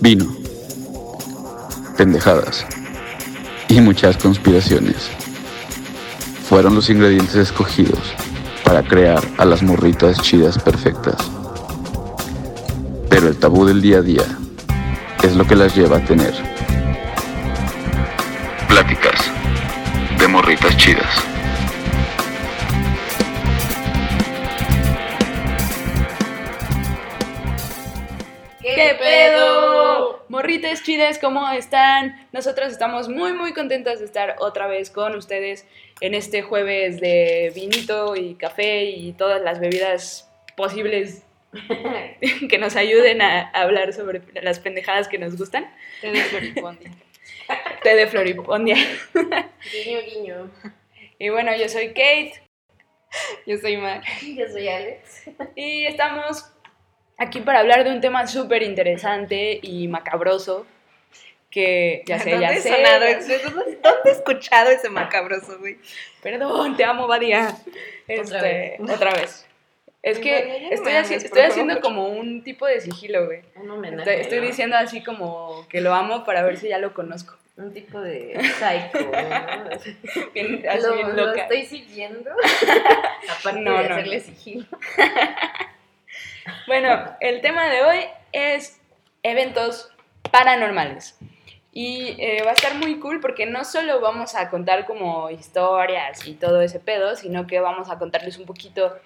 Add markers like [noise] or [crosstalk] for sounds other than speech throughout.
Vino. Pendejadas. Y muchas conspiraciones. Fueron los ingredientes escogidos para crear a las morritas chidas perfectas. Pero el tabú del día a día es lo que las lleva a tener pláticas de morritas chidas. ¿Cómo están? Nosotros estamos muy, muy contentas de estar otra vez con ustedes en este jueves de vinito y café y todas las bebidas posibles [laughs] que nos ayuden a hablar sobre las pendejadas que nos gustan. Té de floripondia. [laughs] Té de floripondia. Guiño, guiño. Y bueno, yo soy Kate Yo soy Mar. Yo soy Alex. y estamos aquí para hablar de un tema súper interesante y macabroso que ya sé, ya ¿Dónde he sé. sonado? [laughs] ¿Dónde he escuchado ese macabroso, güey? Perdón, te amo, Badía. [laughs] Este, vez. otra vez. Es que estoy, haci- estoy haciendo como un tipo de sigilo, güey. Un homenaje. Estoy, estoy diciendo así como que lo amo para ver si ya lo conozco. Un tipo de psycho, ¿no? [laughs] Bien, así lo, bien lo loca. estoy siguiendo. Aparte No, de no, hacerle no. sigilo. Bueno, el tema de hoy es eventos paranormales. Y eh, va a estar muy cool porque no solo vamos a contar como historias y todo ese pedo, sino que vamos a contarles un poquito,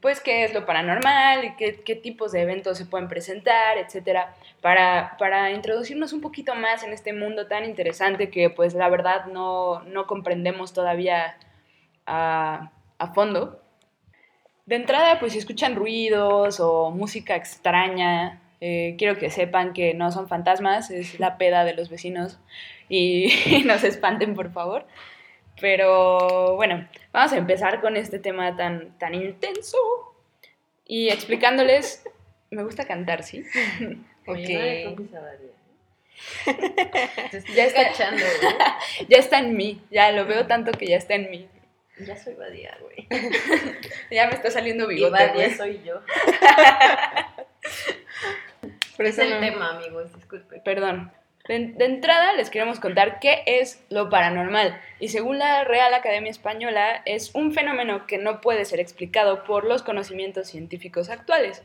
pues, qué es lo paranormal y qué, qué tipos de eventos se pueden presentar, etcétera, para, para introducirnos un poquito más en este mundo tan interesante que, pues, la verdad no, no comprendemos todavía a, a fondo. De entrada, pues si escuchan ruidos o música extraña, eh, quiero que sepan que no son fantasmas, es la peda de los vecinos y [laughs] no se espanten, por favor. Pero bueno, vamos a empezar con este tema tan, tan intenso y explicándoles, me gusta cantar, ¿sí? [laughs] Oye, Ok. ¿eh? [laughs] Ya está. cachando, güey. Ya está en mí, ya lo veo tanto que ya está en mí. Ya soy Badia, güey. Ya me está saliendo Y bigote, Badia güey. soy yo. Es el tema, amigos, disculpe. Perdón. De, de entrada les queremos contar qué es lo paranormal. Y según la Real Academia Española, es un fenómeno que no puede ser explicado por los conocimientos científicos actuales.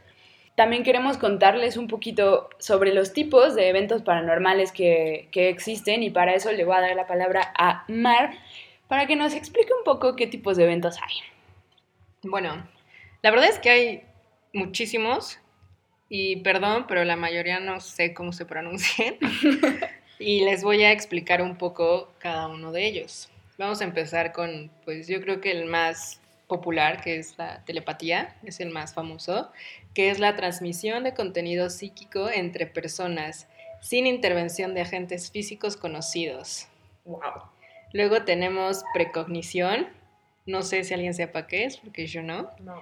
También queremos contarles un poquito sobre los tipos de eventos paranormales que, que existen y para eso le voy a dar la palabra a Mar para que nos explique un poco qué tipos de eventos hay. Bueno, la verdad es que hay muchísimos y perdón, pero la mayoría no sé cómo se pronuncian [laughs] y les voy a explicar un poco cada uno de ellos. Vamos a empezar con, pues yo creo que el más popular, que es la telepatía, es el más famoso, que es la transmisión de contenido psíquico entre personas sin intervención de agentes físicos conocidos. Wow. Luego tenemos precognición, no sé si alguien sepa qué es, porque yo no No.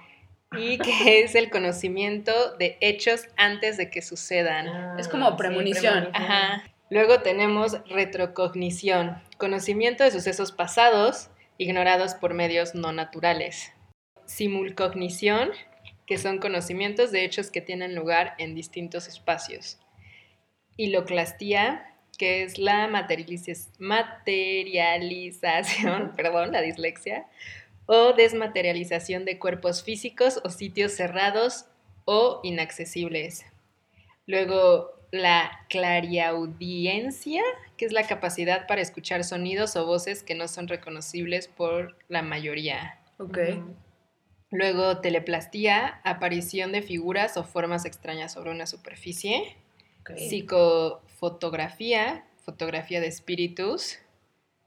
Y que es el conocimiento de hechos antes de que sucedan. Ah, Es como sí, premonición. Ajá. Luego tenemos retrocognición, conocimiento de sucesos pasados ignorados por medios no naturales. Simulcognición, que son conocimientos de hechos que tienen lugar en distintos espacios. Hiloclastía, que es la materializ- materialización, [laughs] perdón, la dislexia, o desmaterialización de cuerpos físicos o sitios cerrados o inaccesibles. Luego, la clariaudiencia, que es la capacidad para escuchar sonidos o voces que no son reconocibles por la mayoría. Ok. Luego, teleplastía, aparición de figuras o formas extrañas sobre una superficie. Psicofotografía, fotografía de espíritus,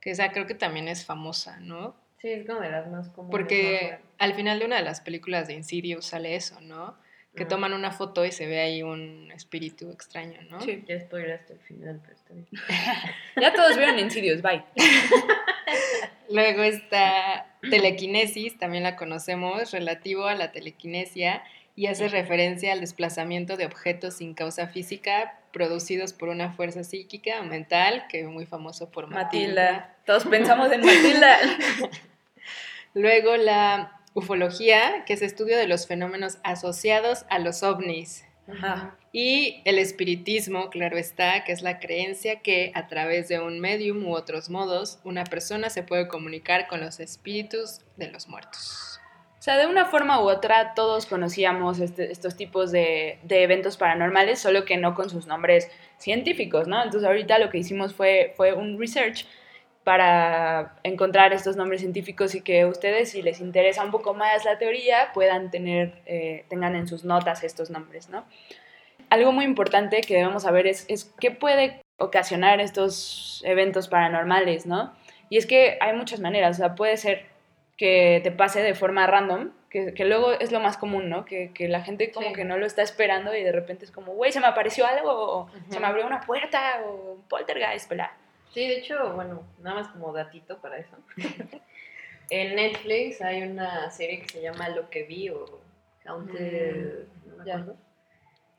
que esa creo que también es famosa, ¿no? Sí, es como de las más comunes. Porque ¿no? al final de una de las películas de Insidious sale eso, ¿no? Que toman una foto y se ve ahí un espíritu extraño, ¿no? Sí. Ya spoilaste el final, pero está bien. [laughs] Ya todos vieron Insidious, bye. [laughs] Luego está telequinesis, también la conocemos, relativo a la telequinesia y hace referencia al desplazamiento de objetos sin causa física producidos por una fuerza psíquica o mental, que es muy famoso por Matilda. Matilda. Todos [laughs] pensamos en Matilda. Luego la ufología, que es estudio de los fenómenos asociados a los ovnis. Ajá. Y el espiritismo, claro está, que es la creencia que a través de un medium u otros modos, una persona se puede comunicar con los espíritus de los muertos. O sea, de una forma u otra todos conocíamos este- estos tipos de, de eventos paranormales, solo que no con sus nombres científicos, ¿no? Entonces ahorita lo que hicimos fue, fue un research para encontrar estos nombres científicos y que ustedes, si les interesa un poco más la teoría, puedan tener, eh, tengan en sus notas estos nombres, ¿no? Algo muy importante que debemos saber es, es qué puede ocasionar estos eventos paranormales, ¿no? Y es que hay muchas maneras, o sea, puede ser que te pase de forma random, que, que luego es lo más común, ¿no? Que, que la gente como Sí. que no lo está esperando y de repente es como, güey, se me apareció algo, o se Ujú. me abrió una puerta, o un poltergeist, ¿verdad? Sí, de hecho, bueno, nada más como datito para eso. [laughs] en Netflix hay una serie que se llama Lo que vi o Haunted, no me ya. acuerdo.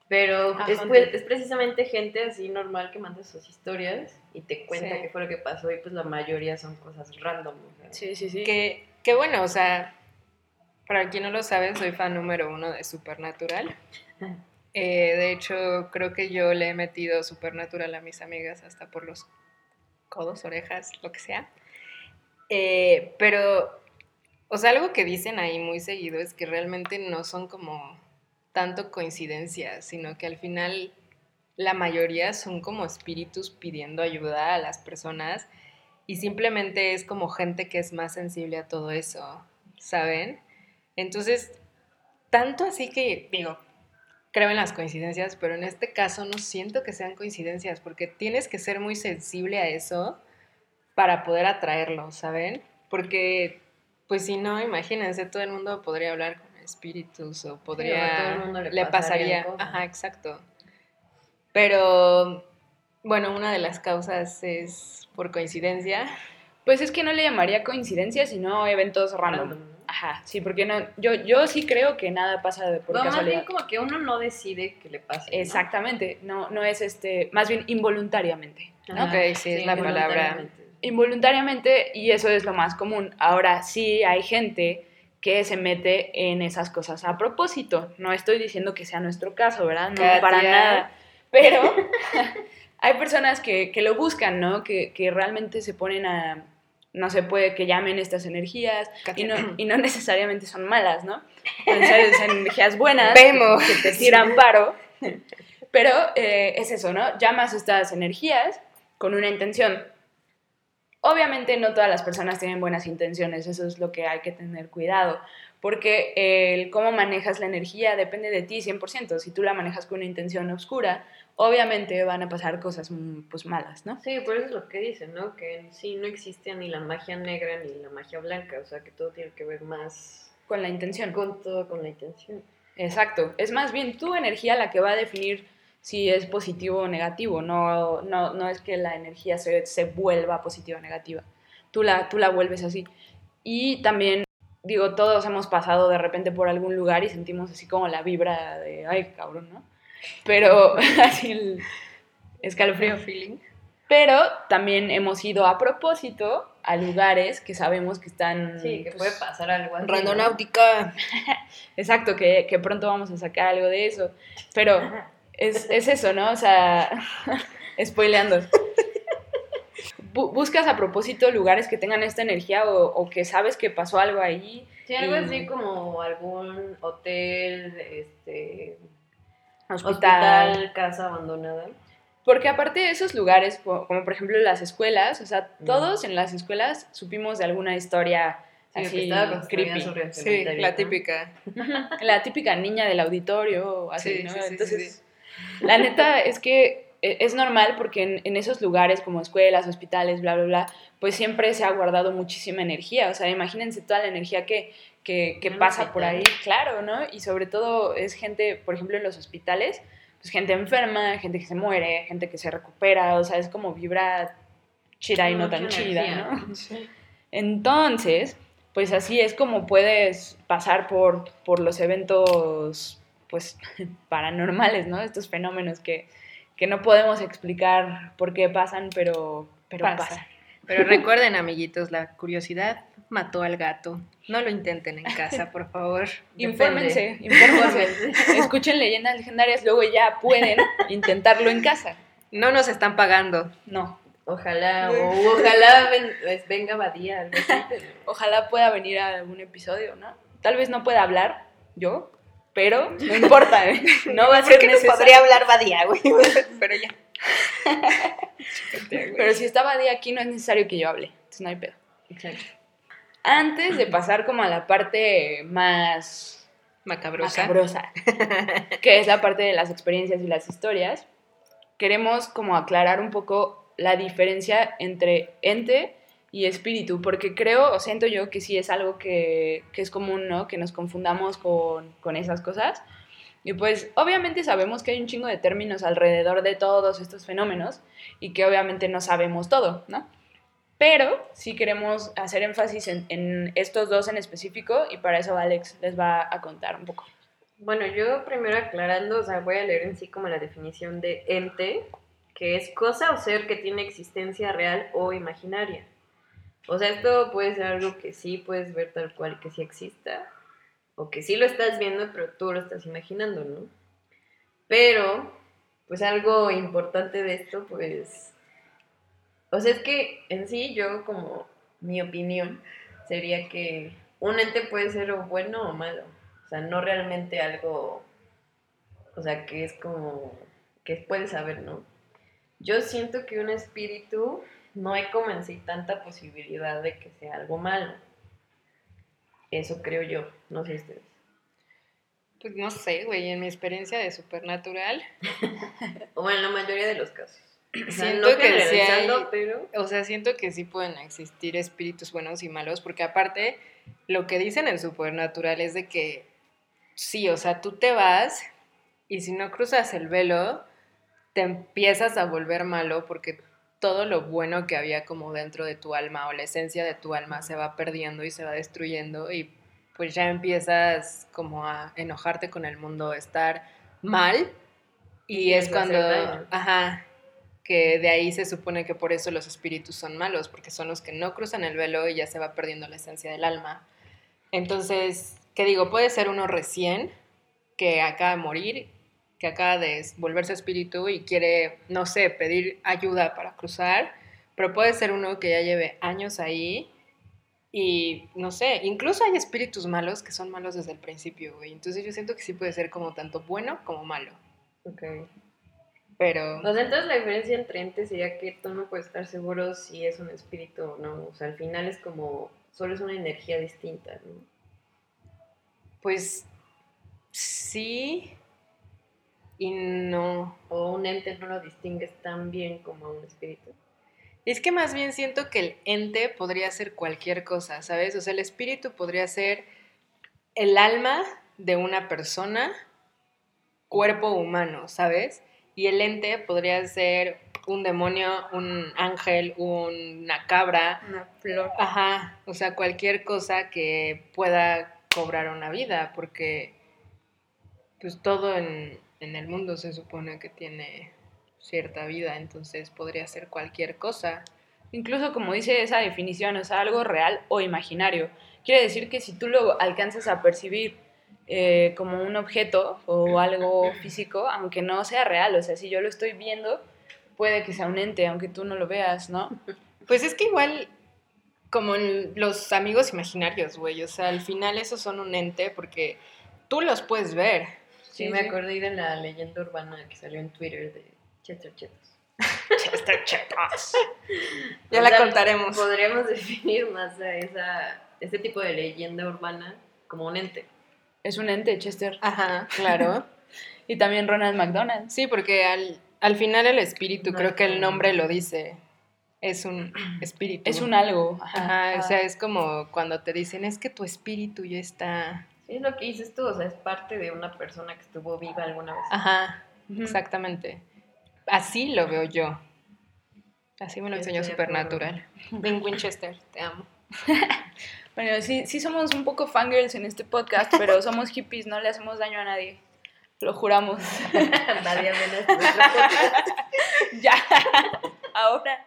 Pero Ah, es, pues, es precisamente gente así normal que manda sus historias y te cuenta Sí. qué fue lo que pasó y pues la mayoría son cosas random. Sí, sí, sí. Que, que bueno, o sea, para quien no lo sabe, soy fan número uno de Supernatural. Eh, de hecho, creo que yo le he metido Supernatural a mis amigas hasta por los codos, orejas, lo que sea. Eh, pero, o sea, algo que dicen ahí muy seguido es que realmente no son como tanto coincidencias, sino que al final la mayoría son como espíritus pidiendo ayuda a las personas y simplemente es como gente que es más sensible a todo eso, ¿saben? Entonces, tanto así que, digo, creo en las coincidencias, pero en este caso no siento que sean coincidencias, porque tienes que ser muy sensible a eso para poder atraerlo, ¿saben? Porque, pues si no, imagínense, todo el mundo podría hablar con espíritus o podría... a todo el mundo le le pasaría. Ajá, exacto. Pero, bueno, una de las causas es por coincidencia. Pues es que no le llamaría coincidencia, sino eventos random. Random, ¿no? Ajá, sí, porque no, yo, yo sí creo que nada pasa de por No, más casualidad. bien como que uno no decide que le pase. ¿no? Exactamente, no, no es este, más bien involuntariamente. Ajá, Ok, sí, es la palabra. involuntariamente. Involuntariamente, y eso es lo más común. Ahora sí hay gente que se mete en esas cosas a propósito. No estoy diciendo que sea nuestro caso, ¿verdad? No, Katia. para nada. Pero [laughs] hay personas que, que lo buscan, ¿no? Que, que realmente se ponen a, no se puede que llamen estas energías y no, y no necesariamente son malas, ¿no? Esas [laughs] energías buenas Vemos. que te tiran paro. [laughs] Pero eh, es eso, ¿no? Llamas estas energías con una intención. Obviamente no todas las personas tienen buenas intenciones, eso es lo que hay que tener cuidado, porque el cómo manejas la energía depende de ti 100%. Si tú la manejas con una intención oscura, obviamente van a pasar cosas mm, pues malas, ¿no? Sí, por eso es lo que dicen, ¿no? Que en sí no existe ni la magia negra ni la magia blanca, o sea que todo tiene que ver más Con la intención. con todo, con la intención. Exacto. Es más bien tu energía la que va a definir si es positivo o negativo. No, no, no es que la energía se, se vuelva positiva o negativa. Tú la, tú la vuelves así. Y también, digo, todos hemos pasado de repente por algún lugar y sentimos así como la vibra de, ay, cabrón, ¿no? Pero [laughs] así el escalofrío. feeling. Pero también hemos ido a propósito a lugares que sabemos que están... Sí, que pues, puede pasar algo. Randonáutica. [laughs] Exacto, que, que pronto vamos a sacar algo de eso. Pero es, es eso, ¿no? O sea, [laughs] spoileando. Bu- buscas a propósito lugares que tengan esta energía o, o que sabes que pasó algo ahí. Sí, algo y- así como algún hotel, este, Hospital. hospital, casa abandonada. Porque aparte de esos lugares, co- como por ejemplo las escuelas, o sea, todos en las escuelas supimos de alguna historia Sí, así creepy. Sí, la ¿no? típica. [laughs] La típica niña del auditorio, así, Sí, ¿no? sí, Entonces, la neta es que e- es normal porque en, en esos lugares como escuelas, hospitales, bla, bla, bla, pues siempre se ha guardado muchísima energía. O sea, imagínense toda la energía que, que, que un pasa por ahí, claro, ¿no? Y sobre todo es gente, por ejemplo, en los hospitales, pues gente enferma, gente que se muere, gente que se recupera, o sea, es como vibra chida y no tan chida, energía. ¿no? [laughs] Entonces, pues así es como puedes pasar por, por los eventos, pues, [laughs] paranormales, ¿no? Estos fenómenos que, que no podemos explicar por qué pasan, pero, pero Pasa. pasan. Pero recuerden, [laughs] amiguitos, la curiosidad mató al gato. No lo intenten en casa, por favor. [laughs] Infórmense, infórmense. Escuchen leyendas legendarias, luego ya pueden intentarlo en casa. No nos están pagando. No. Ojalá, o [laughs] ojalá ven- pues, venga Badía, algo así, pero- Ojalá pueda venir a algún episodio, ¿no? Tal vez no pueda hablar yo, pero no importa, ¿eh? [laughs] No va a ser necesario. hablar Badía, güey. Pero ya. Pero si estaba día aquí no es necesario que yo hable, entonces no hay pedo. Exacto. Antes de pasar como a la parte más Macabrosa. macabrosa, [laughs] que es la parte de las experiencias y las historias, queremos como aclarar un poco la diferencia entre ente y espíritu, porque creo o siento yo que sí es algo que, que es común, ¿no? Que nos confundamos con, con esas cosas. Y pues obviamente sabemos que hay un chingo de términos alrededor de todos estos fenómenos y que obviamente no sabemos todo, ¿no? Pero sí queremos hacer énfasis en, estos dos en específico y para eso Alex les va a contar un poco. Bueno, yo primero aclarando, o sea, voy a leer en sí como la definición de ente, que es cosa o ser que tiene existencia real o imaginaria. O sea, esto puede ser algo que sí puedes ver tal cual que sí exista, o que sí lo estás viendo, pero tú lo estás imaginando, ¿no? Pero, pues algo importante de esto, pues, o sea, es que en sí yo como mi opinión sería que un ente puede ser o bueno o malo. O sea, no realmente algo, o sea, que es como, que puedes saber, ¿no? Yo siento que un espíritu no hay como en sí tanta posibilidad de que sea algo malo. Eso creo yo, no sé ustedes. Pues no sé, güey, en mi experiencia de Supernatural, [laughs] O en la mayoría de los casos. O sea, Siento no que sí hay- pero... o sea, siento que sí pueden existir espíritus buenos y malos, porque aparte, lo que dicen en Supernatural es de que sí, o sea, tú te vas y si no cruzas el velo, te empiezas a volver malo porque todo lo bueno que había como dentro de tu alma o la esencia de tu alma se va perdiendo y se va destruyendo y pues ya empiezas como a enojarte con el mundo, estar mal y es Empiezas a cuando, ajá, que de ahí se supone que por eso los espíritus son malos, porque son los que no cruzan el velo y ya se va perdiendo la esencia del alma. Entonces, ¿qué digo? Puede ser uno recién que acaba de morir, que acaba de volverse espíritu y quiere, no sé, pedir ayuda para cruzar, pero puede ser uno que ya lleve años ahí y, no sé, incluso hay espíritus malos que son malos desde el principio, güey. Entonces yo siento que sí puede ser como tanto bueno como malo, Ok. Pero... O sea, entonces la diferencia entre entes sería que tú no puedes estar seguro si es un espíritu o no. O sea, al final es como, solo es una energía distinta, ¿no? Pues sí y no. O un ente no lo distingues tan bien como a un espíritu. Es que más bien siento que el ente podría ser cualquier cosa, ¿sabes? O sea, el espíritu podría ser el alma de una persona, cuerpo humano, ¿sabes? Y el ente podría ser un demonio, un ángel, una cabra, Una flor. Ajá, o sea, cualquier cosa que pueda cobrar una vida, porque pues todo en, en el mundo se supone que tiene cierta vida, entonces podría ser cualquier cosa. Incluso como dice esa definición, o sea, algo real o imaginario. Quiere decir que si tú lo alcanzas a percibir eh, como un objeto o algo físico, aunque no sea real, o sea, si yo lo estoy viendo, puede que sea un ente, aunque tú no lo veas, ¿no? [laughs] Pues es que igual, como los amigos imaginarios, güey, o sea, al final esos son un ente porque tú los puedes ver. Sí, Sí, me sí. acordé de la leyenda urbana que salió en Twitter de Chester Chetos. [laughs] Chester Chetos. [laughs] Ya O la sea, contaremos. Podríamos definir más a esa, este tipo de leyenda urbana como un ente. Es un ente, Chester. Ajá, claro. [laughs] Y también Ronald McDonald. Sí, porque al, al final el espíritu, No creo que el nombre lo dice, es un [clears throat] espíritu. Es un algo. Ajá, Ajá. o sea, es como cuando te dicen, es que tu espíritu ya está... Sí, es lo que dices tú, o sea, es parte de una persona que estuvo viva alguna vez. Ajá, exactamente. Así lo veo yo. Así me lo enseñó. Supernatural. [laughs] Lynn Winchester, te amo. [laughs] Bueno, sí, sí somos un poco fangirls en este podcast, pero [laughs] somos hippies, no le hacemos daño a nadie. Lo juramos. [laughs] Nadie menos nuestro podcast. [laughs] ya. Ahora.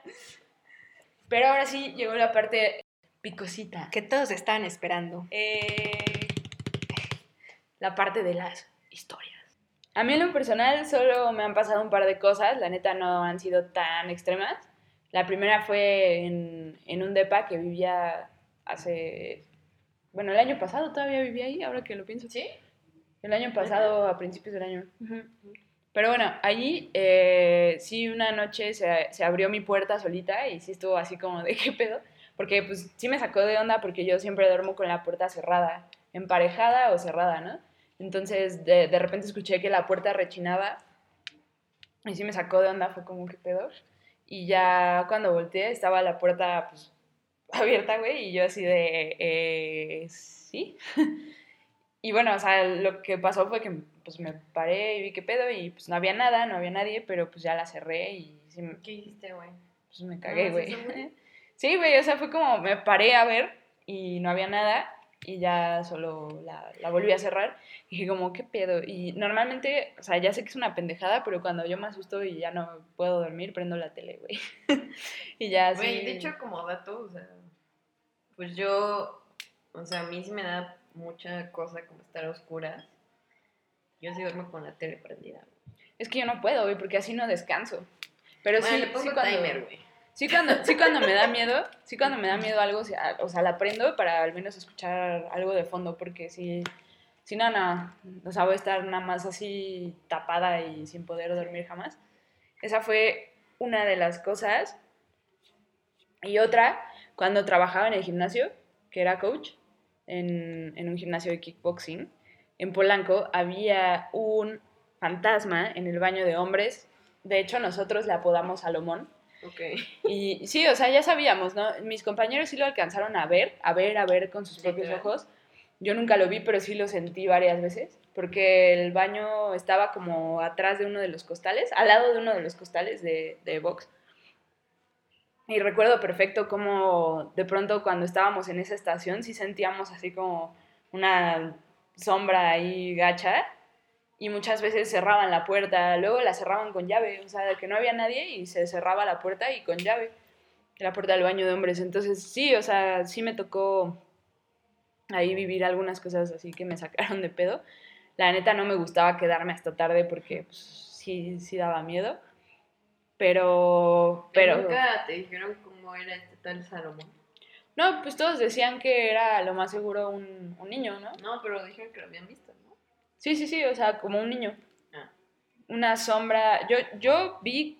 Pero ahora sí llegó la parte picosita. Que todos están esperando. Eh, la parte de las historias. A mí en lo personal solo me han pasado un par de cosas, la neta no han sido tan extremas. La primera fue en, en un depa que vivía hace... Bueno, el año pasado todavía vivía ahí, ahora que lo pienso. ¿Sí? El año pasado, a principios del año. Pero bueno, allí eh, sí una noche se, se abrió mi puerta solita y sí estuvo así como de [laughs] qué pedo. Porque pues sí me sacó de onda porque yo siempre duermo con la puerta cerrada, emparejada o cerrada, ¿no? Entonces de, de repente escuché que la puerta rechinaba y sí me sacó de onda, fue como qué pedo. Y ya cuando volteé estaba la puerta pues [laughs] abierta, güey, y yo así de, eh, sí. [laughs] Y bueno, o sea, lo que pasó fue que pues me paré y vi qué pedo y pues no había nada, no había nadie, pero pues ya la cerré y sí, me- ¿Qué hiciste, güey? pues me cagué, güey. ¿sí, güey? [laughs] Sí, güey, o sea, fue como me paré a ver y no había nada y ya solo la, la volví a cerrar y dije como, ¿qué pedo? Y normalmente, o sea, ya sé que es una pendejada, pero cuando yo me asusto y ya no puedo dormir, prendo la tele, güey. y ya así... Güey, de hecho, como dato, o sea, pues yo, o sea, a mí sí me da mucha cosa como estar a oscuras. Yo sí duermo con la tele prendida. Es que yo no puedo, güey, porque así no descanso. Pero Bueno, sí, le pongo sí cuando, timer, güey. Sí cuando, sí cuando me da miedo, sí cuando me da [laughs] miedo algo, o sea, la prendo para al menos escuchar algo de fondo, porque si, si no, no, o sea, voy a estar nada más así tapada y sin poder dormir jamás. Esa fue una de las cosas. Y otra, cuando trabajaba en el gimnasio, que era coach, en, en un gimnasio de kickboxing, en Polanco había un fantasma en el baño de hombres. De hecho, nosotros le apodamos Salomón. Ok. Y sí, o sea, ya sabíamos, ¿no? Mis compañeros sí lo alcanzaron a ver, a ver, a ver con sus propios ojos. Yo nunca lo vi, pero sí lo sentí varias veces, porque el baño estaba como atrás de uno de los costales, al lado de uno de los costales de, de box. Y recuerdo perfecto cómo de pronto cuando estábamos en esa estación sí sentíamos así como una sombra ahí gacha y muchas veces cerraban la puerta, luego la cerraban con llave, o sea, que no había nadie y se cerraba la puerta y con llave, la puerta del baño de hombres. Entonces sí, o sea, sí me tocó ahí vivir algunas cosas así que me sacaron de pedo. La neta no me gustaba quedarme hasta tarde porque pues, sí, sí daba miedo. Pero, pero... Nunca te dijeron cómo era este tal Salomón. No, pues todos decían que era lo más seguro un, un niño, ¿no? No, pero dijeron que lo habían visto, ¿no? Sí, sí, sí, o sea, como un niño. Ah. Una sombra. Yo, yo vi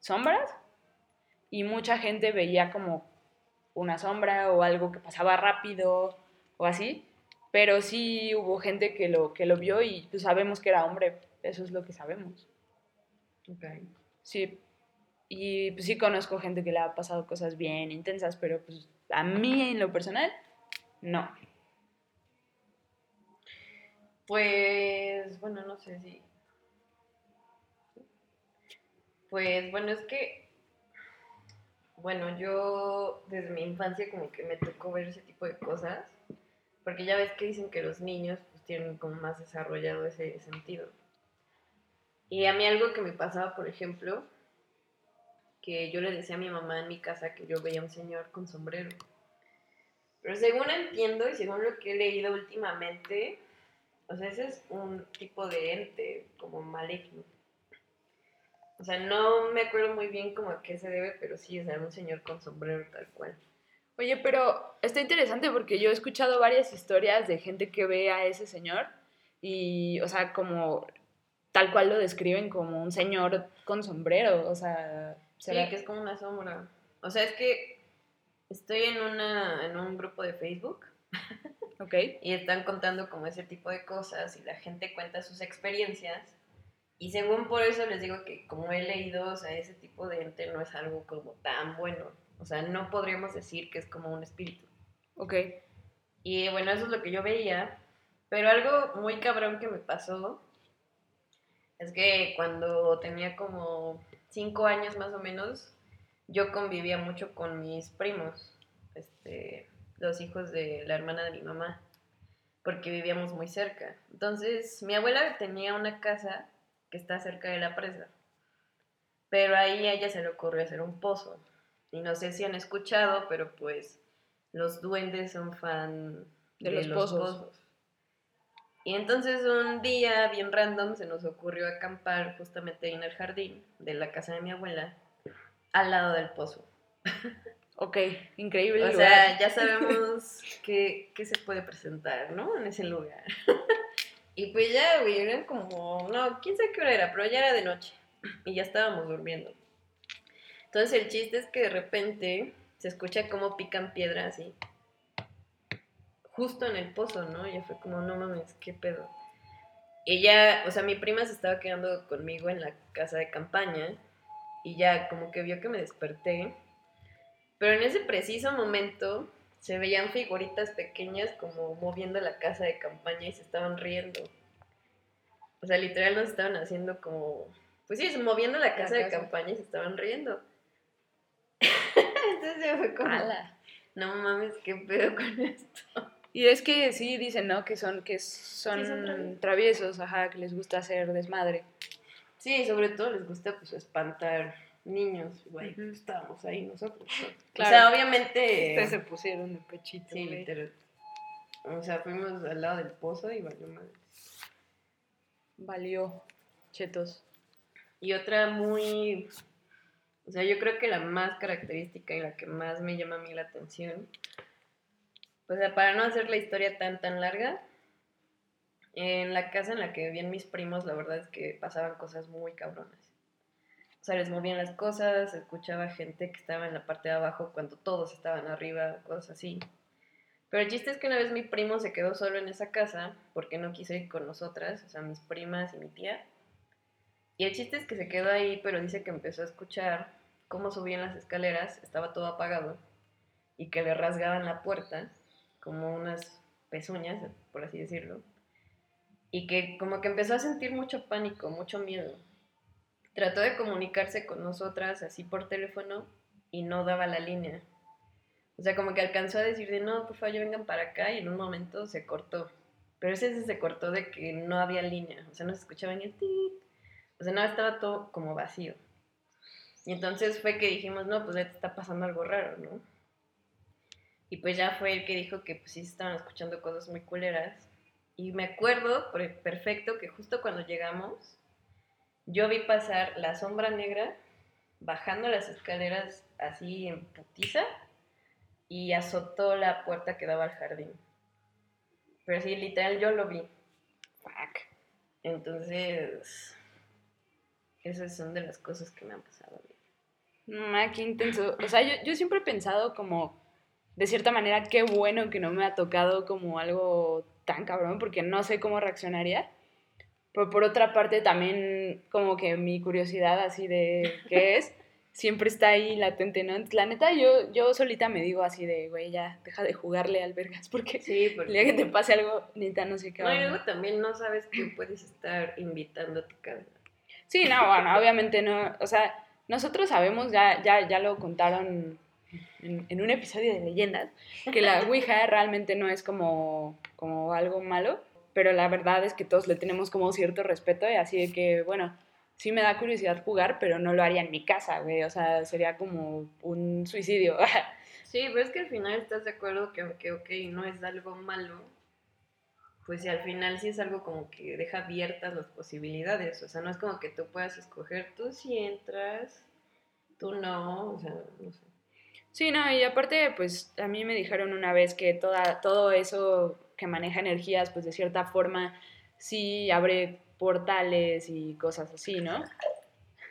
sombras y mucha gente veía como una sombra o algo que pasaba rápido o así. Pero sí hubo gente que lo, que lo vio y pues sabemos que era hombre. Eso es lo que sabemos. Ok. Sí. Y pues sí conozco gente que le ha pasado cosas bien intensas, pero pues a mí en lo personal, no. Pues, bueno, no sé si. Pues, bueno, es que. Bueno, yo desde mi infancia como que me tocó ver ese tipo de cosas. Porque ya ves que dicen que los niños pues tienen como más desarrollado ese sentido. Y a mí algo que me pasaba, por ejemplo, que yo le decía a mi mamá en mi casa que yo veía un señor con sombrero. Pero según entiendo y según lo que he leído últimamente, o sea, ese es un tipo de ente como maligno. O sea, no me acuerdo muy bien como a qué se debe, pero sí, sea, un señor con sombrero tal cual. Oye, pero está interesante porque yo he escuchado varias historias de gente que ve a ese señor y, o sea, como tal cual lo describen como un señor con sombrero, o sea, Sí, ¿será que es como una sombra. O sea, es que estoy en, una, en un grupo de Facebook [laughs] Ok. y están contando como ese tipo de cosas y la gente cuenta sus experiencias. Y según por eso les digo que como he leído, o sea, ese tipo de ente no es algo como tan bueno. O sea, no podríamos decir que es como un espíritu. Ok. Y bueno, eso es lo que yo veía. Pero algo muy cabrón que me pasó es que cuando tenía como cinco años más o menos, yo convivía mucho con mis primos, este, los hijos de la hermana de mi mamá, porque vivíamos muy cerca. Entonces, mi abuela tenía una casa que está cerca de la presa, pero ahí a ella se le ocurrió hacer un pozo. Y no sé si han escuchado, pero pues los duendes son fan De los pozos. Y entonces un día bien random se nos ocurrió acampar justamente en el jardín de la casa de mi abuela, al lado del pozo. Ok, increíble. O lugar. sea, ya sabemos qué, qué se puede presentar, ¿no? En ese lugar. [laughs] y pues ya, güey, eran como, no, quién sabe qué hora era, pero ya era de noche. Y ya estábamos durmiendo. Entonces el chiste es que de repente se escucha cómo pican piedra así. Justo en el pozo, ¿no? Y ya fue como, no mames, qué pedo. Y ya, o sea, mi prima se estaba quedando conmigo en la casa de campaña. Y ya como que vio que me desperté. Pero en ese preciso momento se veían figuritas pequeñas como moviendo la casa de campaña y se estaban riendo. O sea, literal nos estaban haciendo como... Pues sí, moviendo la casa de casa. campaña y se estaban riendo. [laughs] Entonces ya fue como... Ala. No mames, qué pedo con esto. Y es que sí dicen, ¿no? Que son, que son, Sí, son traviesos. traviesos, ajá, que les gusta hacer desmadre. Sí, sobre todo les gusta pues espantar niños. Güey, estábamos ahí nosotros. ¿no? Claro. O sea, obviamente... Ustedes se pusieron de pechito. Sí, literal. O sea, fuimos al lado del pozo y valió madre. Valió. Chetos. Y otra muy, o sea, yo creo que la más característica y la que más me llama a mí la atención, sea, para no hacer la historia tan, tan larga, en la casa en la que vivían mis primos, la verdad es que pasaban cosas muy cabronas. O sea, les movían las cosas, escuchaba gente que estaba en la parte de abajo cuando todos estaban arriba, cosas así. Pero el chiste es que una vez mi primo se quedó solo en esa casa porque no quiso ir con nosotras, o sea, mis primas y mi tía. Y el chiste es que se quedó ahí, pero dice que empezó a escuchar cómo subían las escaleras, estaba todo apagado, y que le rasgaban la puerta, como unas pezuñas, por así decirlo. Y que como que empezó a sentir mucho pánico, mucho miedo. Trató de comunicarse con nosotras así por teléfono y no daba la línea. O sea, como que alcanzó a decir de no, por favor, vengan para acá y en un momento se cortó. Pero ese se cortó de que no había línea, o sea, no se escuchaba ni el tit. O sea, no, estaba todo como vacío. Y entonces fue que dijimos, no, pues te está pasando algo raro, ¿no? Y pues ya fue el que dijo que pues sí se estaban escuchando cosas muy culeras. Y me acuerdo por- perfecto que justo cuando llegamos, yo vi pasar la sombra negra bajando las escaleras así en putiza y azotó la puerta que daba al jardín. Pero sí, literal, yo lo vi. Fuck. Entonces, esas son de las cosas que me han pasado. No, qué intenso. O sea, yo, yo siempre he pensado como, de cierta manera, qué bueno que no me ha tocado como algo tan cabrón, porque no sé cómo reaccionaría. Pero por otra parte, también como que mi curiosidad así de qué [laughs] es, siempre está ahí latente, ¿no? La neta, yo, yo solita me digo así de, güey, ya, deja de jugarle al vergas, porque Sí, el porque... día que te pase algo, neta, no sé qué va No, y luego también no sabes que puedes estar invitando a tu casa. Sí, no, bueno, obviamente no. O sea, nosotros sabemos, ya, ya, ya lo contaron en, en un episodio de leyendas, que la [laughs] Ouija realmente no es como, como algo malo, pero la verdad es que todos le tenemos como cierto respeto y así de que, bueno, sí me da curiosidad jugar, pero no lo haría en mi casa, güey. O sea, sería como un suicidio. [laughs] Sí, pero es que al final estás de acuerdo que aunque, ok, no es algo malo, pues si al final sí es algo como que deja abiertas las posibilidades. O sea, no es como que tú puedas escoger, tú sí entras, tú no, o sea, no sé. Sí, no, y aparte, pues a mí me dijeron una vez que toda, todo eso que maneja energías, pues de cierta forma sí abre portales y cosas así, ¿no?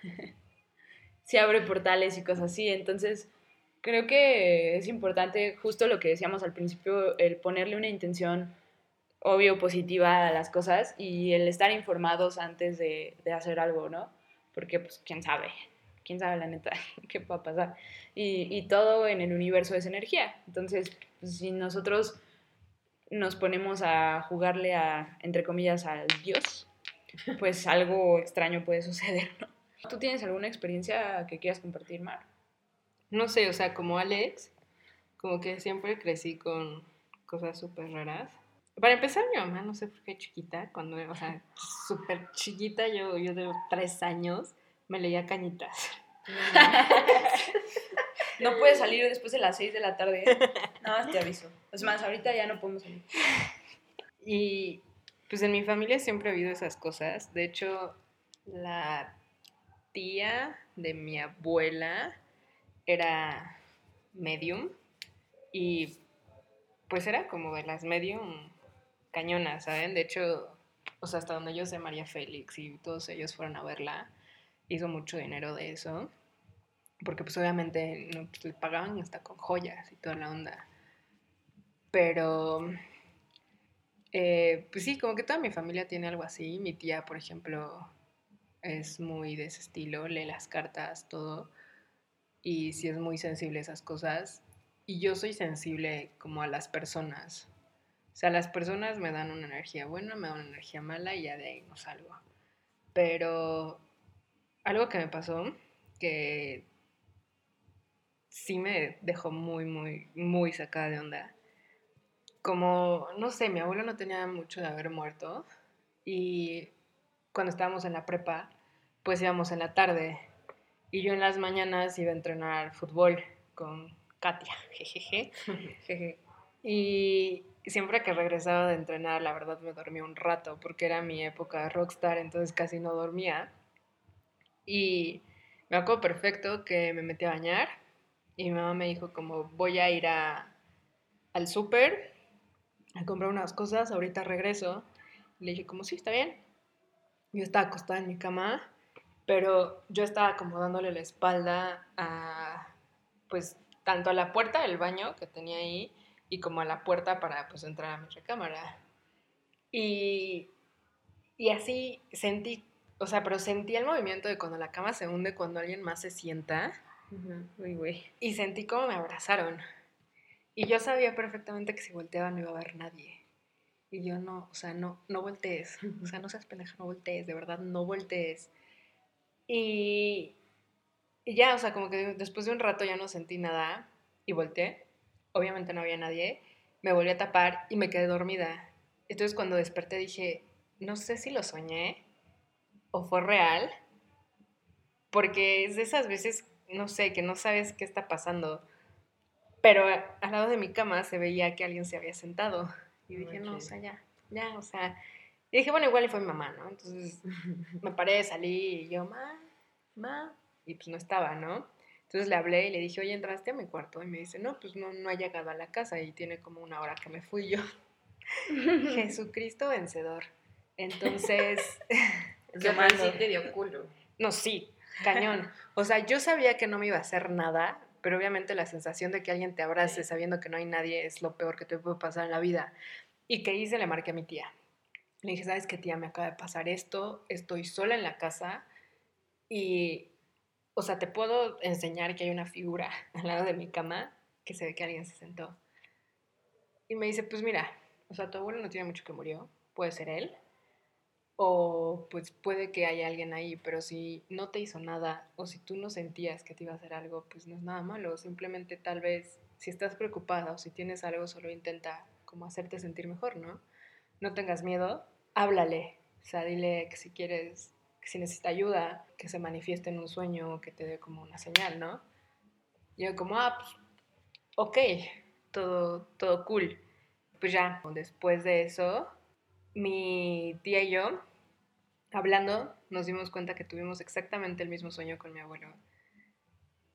[laughs] sí abre portales y cosas así, entonces creo que es importante justo lo que decíamos al principio, el ponerle una intención obvio positiva a las cosas y el estar informados antes de, de hacer algo, ¿no? Porque pues quién sabe, quién sabe la neta [laughs] qué va a pasar. Y, y todo en el universo es energía. Entonces, pues, si nosotros nos ponemos a jugarle a, entre comillas, al Dios, [laughs] pues algo extraño puede suceder, ¿no? ¿Tú tienes alguna experiencia que quieras compartir, Mar? No sé, o sea, como Alex, como que siempre crecí con cosas súper raras. Para empezar, mi mamá, no sé por qué chiquita, cuando, o sea, súper chiquita, yo, yo de tres años, me leía cañitas. No puedes salir después de las 6 de la tarde. Nada más te aviso. Es más, ahorita ya no podemos salir. Y pues en mi familia siempre ha habido esas cosas. De hecho, la tía de mi abuela era medium y pues era como de las medium cañonas, ¿saben? De hecho, o sea, hasta donde yo sé, María Félix y todos ellos fueron a verla, hizo mucho dinero de eso, porque pues obviamente no, pues, le pagaban hasta con joyas y toda la onda. Pero, eh, pues sí, como que toda mi familia tiene algo así. Mi tía, por ejemplo, es muy de ese estilo, lee las cartas, todo, y sí es muy sensible a esas cosas. Y yo soy sensible como a las personas. O sea, las personas me dan una energía buena, me dan una energía mala y ya de ahí no salgo. Pero algo que me pasó, que sí me dejó muy, muy, muy sacada de onda. Como, no sé, mi abuelo no tenía mucho de haber muerto y cuando estábamos en la prepa, pues íbamos en la tarde y yo en las mañanas iba a entrenar fútbol con Katia, [laughs] jejeje. y siempre que regresaba de entrenar, la verdad me dormía un rato porque era mi época de rockstar, entonces casi no dormía. Y me acuerdo perfecto que me metí a bañar y mi mamá me dijo como voy a ir a, al súper a comprar unas cosas, ahorita regreso. Le dije como sí, está bien. Yo estaba acostada en mi cama, pero yo estaba como dándole la espalda a pues tanto a la puerta del baño que tenía ahí y como a la puerta para pues entrar a mi recámara. Y, y así sentí, o sea, pero sentí el movimiento de cuando la cama se hunde, cuando alguien más se sienta. Uy, güey. Y sentí como me abrazaron. Y yo sabía perfectamente que si volteaba no iba a haber nadie. Y yo no, o sea, no, no voltees. [laughs] O sea, no seas pendeja, no voltees, de verdad, no voltees. Y, y ya, o sea, como que después de un rato ya no sentí nada y volteé. Obviamente no había nadie. Me volví a tapar y me quedé dormida. Entonces cuando desperté dije, no sé si lo soñé o fue real. Porque es de esas veces, no sé, que no sabes qué está pasando. Pero al lado de mi cama se veía que alguien se había sentado. Y dije, no, o sea, ya, ya, o sea. Y dije, bueno, igual fue mi mamá, ¿no? Entonces me paré, salí y yo, ma, ma, y pues no estaba, ¿no? Entonces le hablé y le dije, oye, ¿entraste a mi cuarto? Y me dice, no, pues no, no ha llegado a la casa y tiene como una hora que me fui yo. [laughs] Jesucristo vencedor. Entonces... [laughs] Qué mal sí te dio culo. No, sí, cañón. [laughs] O sea, yo sabía que no me iba a hacer nada, pero obviamente la sensación de que alguien te abrace sabiendo que no hay nadie es lo peor que te puede pasar en la vida. ¿Y qué hice? Le marqué a mi tía. Le dije, ¿sabes qué, tía? Me acaba de pasar esto, estoy sola en la casa y o sea, te puedo enseñar que hay una figura [laughs] al lado de mi cama que se ve que alguien se sentó. Y me dice, pues mira, o sea, tu abuelo no tiene mucho que murió, puede ser él, o pues puede que haya alguien ahí, pero si no te hizo nada, o si tú no sentías que te iba a hacer algo, pues no es nada malo, simplemente tal vez si estás preocupada o si tienes algo, solo intenta como hacerte sentir mejor, ¿no? No tengas miedo, háblale, o sea, dile que si quieres que si necesita ayuda, que se manifieste en un sueño o que te dé como una señal, ¿no? Y yo como, ah, pues, ok, todo, todo cool. Pues ya, después de eso, mi tía y yo, hablando, nos dimos cuenta que tuvimos exactamente el mismo sueño con mi abuelo.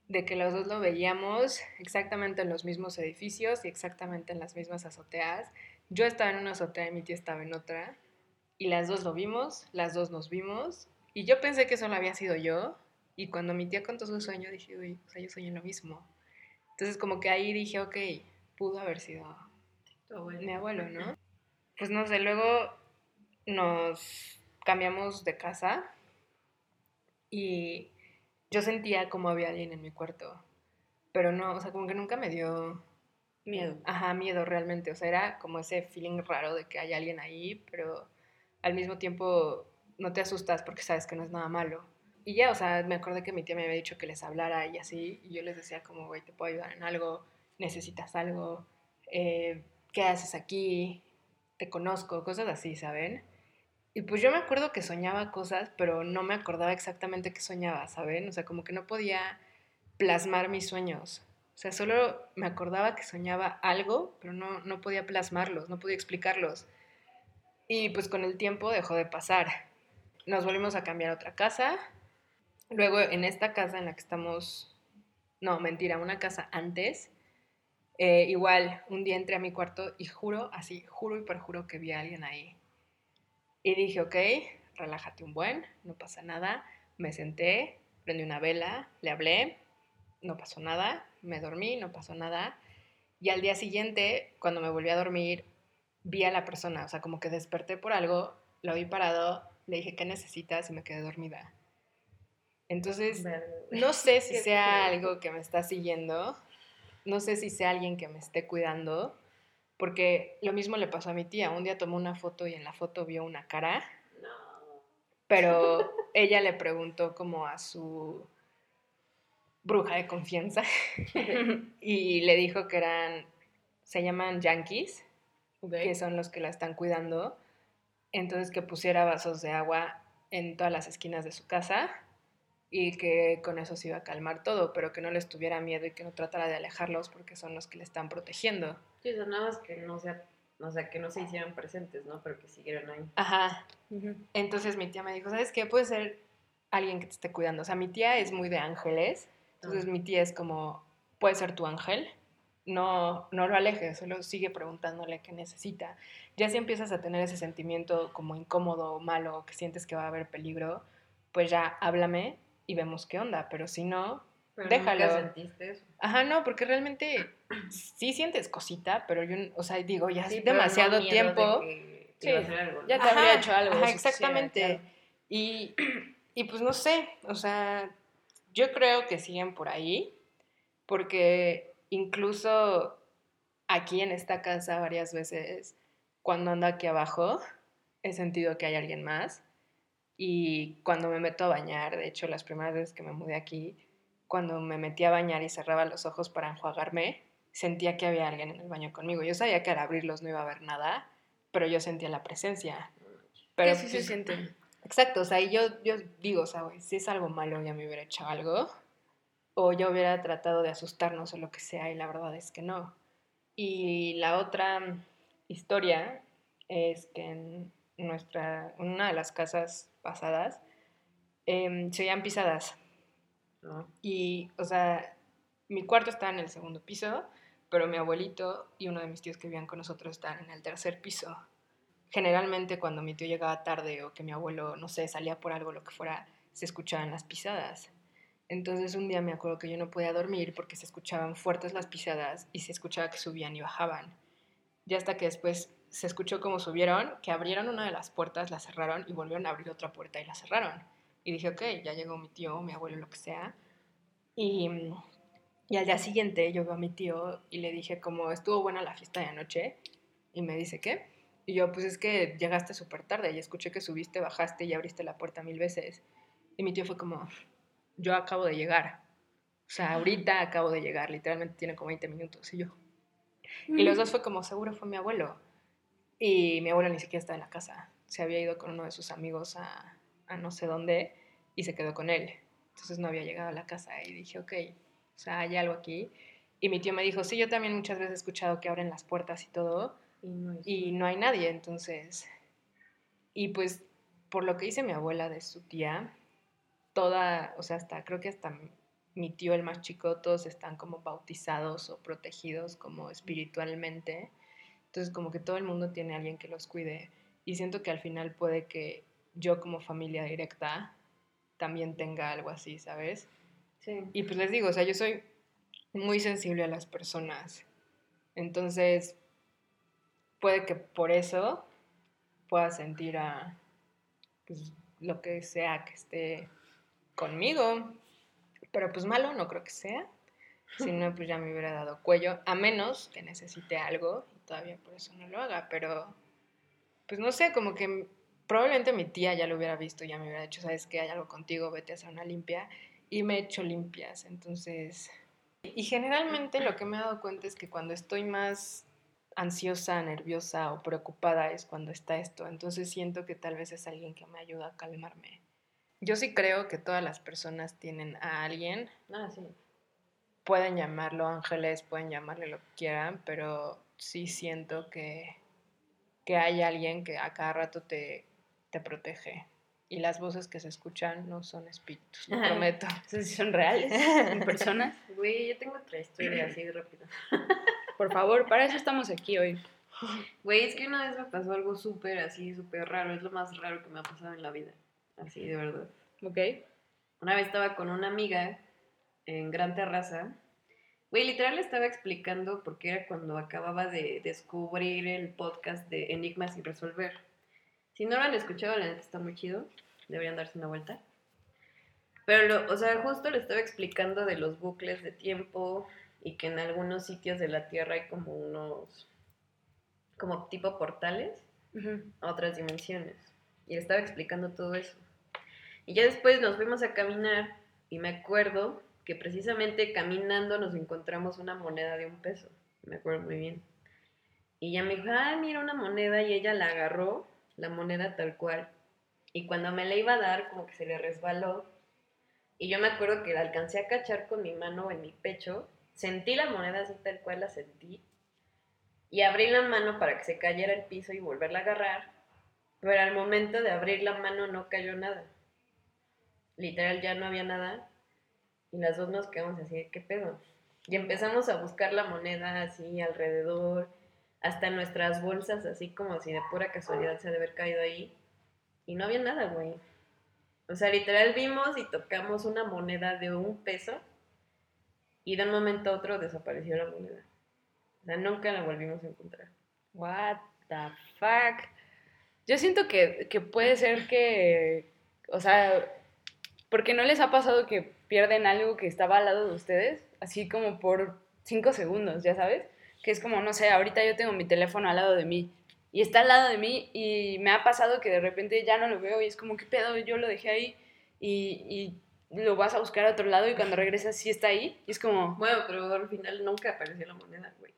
De que los dos lo veíamos exactamente en los mismos edificios y exactamente en las mismas azoteas. Yo estaba en una azotea y mi tía estaba en otra. Y las dos lo vimos, las dos nos vimos y yo pensé que solo había sido yo. Y cuando mi tía contó su sueño, dije, uy, o sea, yo soy lo mismo. Entonces, como que ahí dije, ok, pudo haber sido mi abuelo, ¿no? Pues no sé, luego nos cambiamos de casa y yo sentía como había alguien en mi cuarto. Pero no, o sea, como que nunca me dio miedo. Ajá, miedo realmente. O sea, era como ese feeling raro de que hay alguien ahí, pero al mismo tiempo no te asustas porque sabes que no es nada malo. Y ya, o sea, me acordé que mi tía me había dicho que les hablara y así, y yo les decía como, güey, te puedo ayudar en algo, necesitas algo, eh, ¿qué haces aquí? Te conozco, cosas así, ¿saben? Y pues yo me acuerdo que soñaba cosas, pero no me acordaba exactamente qué soñaba, ¿saben? O sea, como que no podía plasmar mis sueños. O sea, solo me acordaba que soñaba algo, pero no, no podía plasmarlos, no podía explicarlos. Y pues con el tiempo dejó de pasar. Nos volvimos a cambiar a otra casa. Luego en esta casa en la que estamos, no, mentira, una casa antes, eh, igual un día entré a mi cuarto y juro, así, juro y perjuro que vi a alguien ahí. Y dije, ok, relájate un buen, no pasa nada. Me senté, prendí una vela, le hablé, no pasó nada, me dormí, no pasó nada. Y al día siguiente, cuando me volví a dormir, vi a la persona, o sea, como que desperté por algo, lo vi parado, le dije, ¿qué necesitas? Y me quedé dormida. Entonces, no sé si [laughs] sea algo que me está siguiendo, no sé si sea alguien que me esté cuidando, porque lo mismo le pasó a mi tía. Un día tomó una foto y en la foto vio una cara, pero ella le preguntó como a su bruja de confianza [laughs] y le dijo que eran, se llaman yankees, que son los que la están cuidando. Entonces que pusiera vasos de agua en todas las esquinas de su casa y que con eso se iba a calmar todo, pero que no les tuviera miedo y que no tratara de alejarlos porque son los que le están protegiendo. Sí, son nada más que no sea, o sea, que no se hicieran presentes, ¿no? Pero que siguieran ahí. Ajá. Entonces mi tía me dijo, ¿sabes qué? Puede ser alguien que te esté cuidando. O sea, mi tía es muy de ángeles, entonces mi tía es como, puede ser tu ángel, no, no lo alejes, solo sigue preguntándole qué necesita. Ya si empiezas a tener ese sentimiento como incómodo o malo, que sientes que va a haber peligro, pues ya háblame y vemos qué onda, pero si no, Pero déjalo. ¿nunca sentiste eso? Ajá, no, porque realmente sí sientes cosita, pero yo, o sea, digo, ya Sí, no demasiado tiempo. de que te Sí, iba a hacer algo, ¿no? ya te habría hecho algo, Ajá, exactamente. y, y pues no sé, o sea, yo creo que siguen por ahí, porque incluso aquí en esta casa varias veces, cuando ando aquí abajo, he sentido que hay alguien más. Y cuando me meto a bañar, de hecho, las primeras veces que me mudé aquí, cuando me metí a bañar y cerraba los ojos para enjuagarme, sentía que había alguien en el baño conmigo. Yo sabía que al abrirlos no iba a haber nada, pero yo sentía la presencia. Pero sí se pues, siente. [clears throat] Exacto, o sea, y yo, yo digo, o sea, si es algo malo ya me hubiera hecho algo, o yo hubiera tratado de asustarnos o lo que sea, y la verdad es que no. Y la otra historia es que en nuestra, una de las casas pasadas, em, se oían pisadas. ¿no? Y, o sea, mi cuarto está en el segundo piso, pero mi abuelito y uno de mis tíos que vivían con nosotros están en el tercer piso. Generalmente cuando mi tío llegaba tarde o que mi abuelo, no sé, salía por algo, lo que fuera, se escuchaban las pisadas. Entonces un día me acuerdo que yo no podía dormir porque se escuchaban fuertes las pisadas y se escuchaba que subían y bajaban. Ya hasta que después se escuchó como subieron, que abrieron una de las puertas, la cerraron y volvieron a abrir otra puerta y la cerraron. Y dije, ok, ya llegó mi tío, mi abuelo, lo que sea. Y, y al día siguiente yo veo a mi tío y le dije como, estuvo buena la fiesta de anoche. Y me dice, ¿qué? Y yo, pues es que llegaste súper tarde y escuché que subiste, bajaste y abriste la puerta mil veces. Y mi tío fue como, yo acabo de llegar. O sea, ahorita acabo de llegar, literalmente tiene como 20 minutos. Y yo. Y los dos fue como, seguro fue mi abuelo. Y mi abuelo ni siquiera estaba en la casa. Se había ido con uno de sus amigos a, a no sé dónde y se quedó con él. Entonces no había llegado a la casa y dije, ok, o sea, hay algo aquí. Y mi tío me dijo, sí, yo también muchas veces he escuchado que abren las puertas y todo Y no es- y no hay nadie, entonces... Y pues por lo que dice mi abuela de su tía, toda, o sea, hasta creo que hasta mi tío el más chico, todos están como bautizados o protegidos como espiritualmente. Entonces como que todo el mundo tiene a alguien que los cuide. Y siento que al final puede que yo como familia directa también tenga algo así, ¿sabes? Sí. Y pues les digo, o sea, yo soy muy sensible a las personas. Entonces, puede que por eso pueda sentir a pues, lo que sea que esté conmigo. Pero pues malo no creo que sea. Si no, pues ya me hubiera dado cuello. A menos que necesite algo todavía por eso no lo haga. Pero, pues no sé, como que probablemente mi tía ya lo hubiera visto ya me hubiera dicho, ¿sabes qué? Hay algo contigo, vete a hacer una limpia y me he hecho limpias. Entonces, y generalmente lo que me he dado cuenta es que cuando estoy más ansiosa, nerviosa o preocupada es cuando está esto. Entonces siento que tal vez es alguien que me ayuda a calmarme. Yo sí creo que todas las personas tienen a alguien, Ah, sí. pueden llamarlo ángeles, pueden llamarle lo que quieran, pero sí siento que, que hay alguien que a cada rato te, te protege. Y las voces que se escuchan no son espíritus, lo prometo. [laughs] Son reales, [laughs] en personas. Güey, yo tengo otra historia así rápida. [laughs] Por favor, para eso estamos aquí hoy. Güey, es que una vez me pasó algo súper así, súper raro. Es lo más raro que me ha pasado en la vida. Así, de verdad. ¿Ok? Una vez estaba con una amiga en Gran Terraza. Güey, literal le estaba explicando porque era cuando acababa de descubrir el podcast de Enigmas sin resolver. Si no lo han escuchado, la neta está muy chido. Deberían darse una vuelta. Pero, lo- o sea, justo le estaba explicando de los bucles de tiempo y que en algunos sitios de la Tierra hay como unos, como tipo portales a otras dimensiones. Y le estaba explicando todo eso. Y ya después nos fuimos a caminar y me acuerdo que precisamente caminando nos encontramos una moneda de un peso. Me acuerdo muy bien. Y ella me dijo, ah, mira una moneda y ella la agarró, la moneda tal cual. Y cuando me la iba a dar, como que se le resbaló. Y yo me acuerdo que la alcancé a cachar con mi mano en mi pecho. Sentí la moneda así tal cual la sentí. Y abrí la mano para que se cayera al piso y volverla a agarrar. Pero al momento de abrir la mano no cayó nada. Literal ya no había nada. Y las dos nos quedamos así, ¿qué pedo? Y empezamos a buscar la moneda así alrededor, hasta nuestras bolsas, así como si de pura casualidad se ha de haber caído ahí. Y no había nada, güey. O sea, literal vimos y tocamos una moneda de un peso y de un momento a otro desapareció la moneda. O sea, nunca la volvimos a encontrar. What the fuck. Yo siento que, que puede ser que, o sea, porque no les ha pasado que pierden algo que estaba al lado de ustedes, así como por cinco segundos, ya sabes, que es como, no sé, ahorita yo tengo mi teléfono al lado de mí y está al lado de mí y me ha pasado que de repente ya no lo veo y es como, ¿qué pedo? Yo lo dejé ahí y, y lo vas a buscar a otro lado y cuando regresas sí está ahí y es como, Bueno, pero al final nunca apareció la moneda, güey.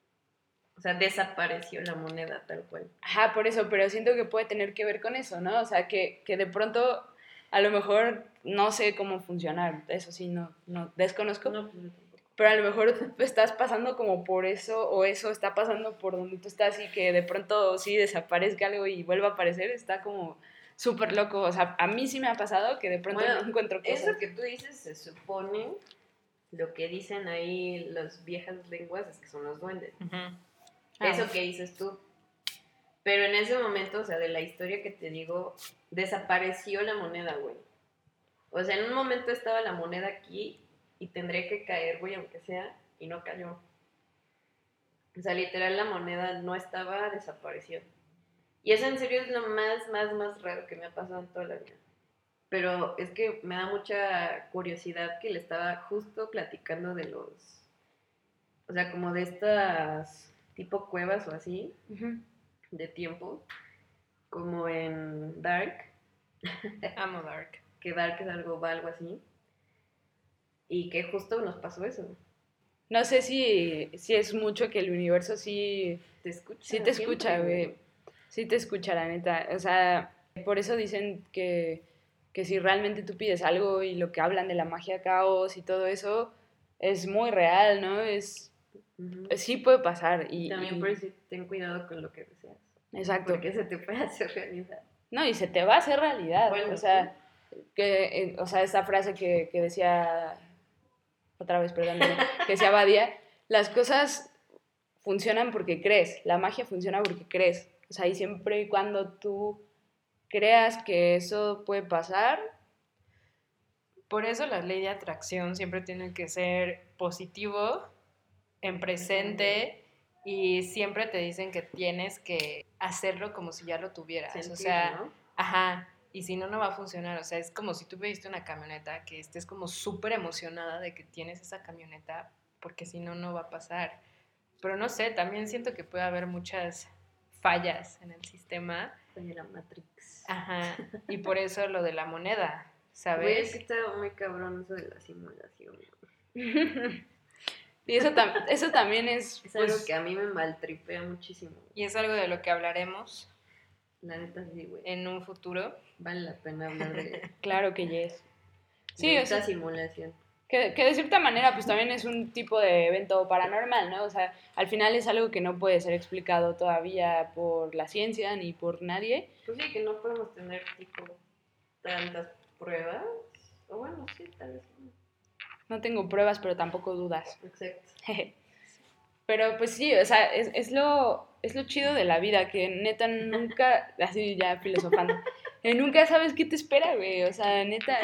O sea, desapareció la moneda tal cual. Ajá, por eso, pero siento que puede tener que ver con eso, ¿no? O sea, que, que de pronto, a lo mejor, no sé cómo funcionar, eso sí, no, no desconozco, No, pues pero a lo mejor estás pasando como por eso, o eso está pasando por donde tú estás y que de pronto sí desaparezca algo y vuelva a aparecer, está como súper loco, o sea, a mí sí me ha pasado que de pronto Bueno, no encuentro cosas. Eso que tú dices se supone, lo que dicen ahí las viejas lenguas es que son los duendes. Ah, Eso que dices tú. Pero en ese momento, o sea, de la historia que te digo, desapareció la moneda, güey. O sea, en un momento estaba la moneda aquí y tendría que caer, güey, aunque sea, y no cayó. O sea, literal la moneda no estaba, desapareció. Y eso en serio es lo más, más, más raro que me ha pasado en toda la vida. Pero es que me da mucha curiosidad que le estaba justo platicando de los... O sea, como de estas tipo cuevas o así. De tiempo, como en Dark, [laughs] Amo Dark. que Dark es algo, va algo así, y que justo nos pasó eso. No sé si, si es mucho que el universo sí Te escucha. Sí te escucha, güey. Sí te escucha, la neta. O sea, por eso dicen que, que si realmente tú pides algo y lo que hablan de la magia caos y todo eso es muy real, ¿no? Es Ujú. sí puede pasar y También y- por eso ten cuidado con lo que deseas. Exacto. Porque se te puede hacer realidad. No, y se te va a hacer realidad. Bueno, o sea, que eh, o sea, esa frase que, que decía otra vez, perdón, que decía Badia, las cosas funcionan porque crees, la magia funciona porque crees. O sea, y siempre y cuando tú creas que eso puede pasar, Por eso la ley de atracción siempre tiene que ser positivo, en presente, y siempre te dicen que tienes que hacerlo como si ya lo tuvieras. o Sentir, sea, ¿no? ajá, y si no, no va a funcionar. O sea, es como si tú pediste una camioneta, que estés como súper emocionada de que tienes esa camioneta, porque si no, no va a pasar. Pero no sé, también siento que puede haber muchas fallas en el sistema. Oye, la Matrix. Ajá, [laughs] y por eso lo de la moneda, Güey, es ¿sabes? que está muy cabrón eso de la simulación. [laughs] y eso, tam- eso también es... [laughs] Es algo pues, que a mí me maltripea muchísimo. Y es algo de lo que hablaremos La neta sí, güey. en un futuro. Vale la pena hablar de, [laughs] Claro que yes. Sí, de o esta sea, simulación. Que, que de cierta manera, pues también es un tipo de evento paranormal, ¿no? O sea, al final es algo que no puede ser explicado todavía por la ciencia ni por nadie. Pues sí, que no podemos tener tipo tantas pruebas. O bueno, sí, tal vez. no. No tengo pruebas, pero tampoco dudas. Exacto. [laughs] Pero pues sí, o sea, es, es, lo, es lo chido de la vida, que neta nunca, [laughs] así ya filosofando, nunca sabes qué te espera, güey. O sea, neta,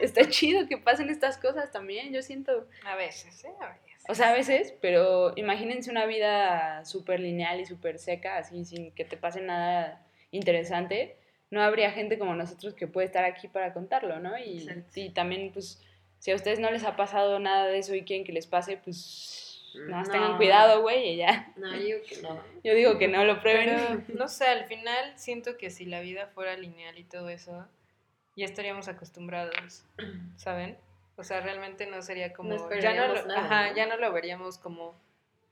está chido que pasen estas cosas también, yo siento. A veces, ¿eh? A veces. O sea, a veces, pero imagínense una vida súper lineal y súper seca, así, sin que te pase nada interesante. No habría gente como nosotros que puede estar aquí para contarlo, ¿no? Y, y también, pues, si a ustedes no les ha pasado nada de eso y quieren que les pase, pues, nada más No. tengan cuidado, güey, y ya. No, yo digo que no. [laughs] Yo digo que no lo prueben. Pero, no sé, al final siento que si la vida fuera lineal y todo eso, ya estaríamos acostumbrados, ¿saben? O sea, realmente no sería como... No ya, no lo, nada, ajá, ¿no? ya no lo veríamos como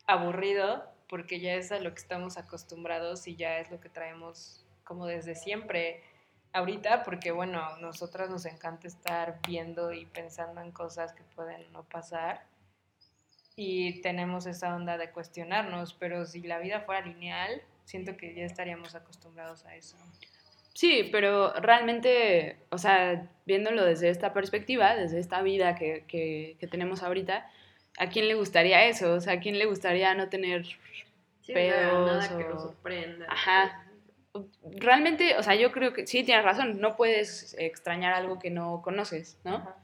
aburrido, porque ya es a lo que estamos acostumbrados y ya es lo que traemos como desde siempre. Ahorita, porque bueno, nosotras nos encanta estar viendo y pensando en cosas que pueden no pasar y tenemos esa onda de cuestionarnos, pero si la vida fuera lineal, siento que ya estaríamos acostumbrados a eso. Sí, pero realmente, o sea, viéndolo desde esta perspectiva, desde esta vida que, que, que tenemos ahorita, ¿a quién le gustaría eso? O sea, ¿a quién le gustaría no tener Sí, sea, nada Pedos que nos sorprenda. Ajá. Realmente, o sea, yo creo que sí tienes razón, no puedes extrañar algo que no conoces, ¿no? Ajá.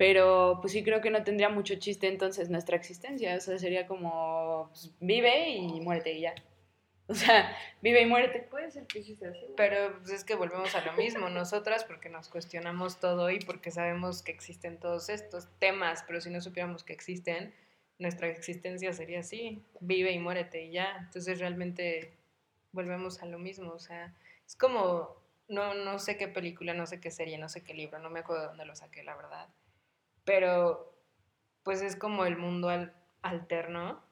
Pero pues sí creo que no tendría mucho chiste entonces nuestra existencia, o sea, sería como pues, vive y muérete y ya. [laughs] O sea, vive y muérete. Puede ser que sí sea así. Pero pues, es que volvemos a lo mismo, nosotras porque nos cuestionamos todo y porque sabemos que existen todos estos temas, pero si no supiéramos que existen, nuestra existencia sería así, vive y muérete y ya. Entonces realmente volvemos a lo mismo, o sea, es como, no, no sé qué película, no sé qué serie, no sé qué libro, no me acuerdo de dónde lo saqué, la verdad, pero pues es como el mundo al- alterno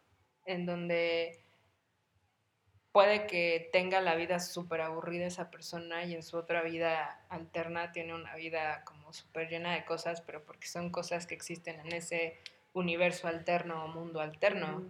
en donde puede que tenga la vida súper aburrida esa persona y en su otra vida alterna tiene una vida como súper llena de cosas, pero porque son cosas que existen en ese universo alterno o mundo alterno.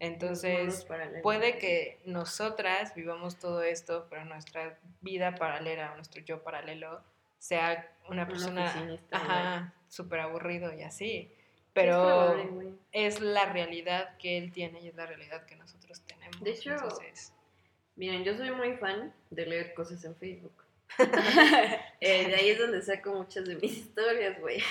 Entonces, puede que nosotras vivamos todo esto, pero nuestra vida paralela, o nuestro yo paralelo, sea una Una persona ajá, súper aburrido y así. Es Pero probable, es la realidad que él tiene y es la realidad que nosotros tenemos. De hecho, Entonces, Miren, yo soy muy fan de leer cosas en Facebook. [laughs] Eh, de ahí es donde saco muchas de mis historias, güey.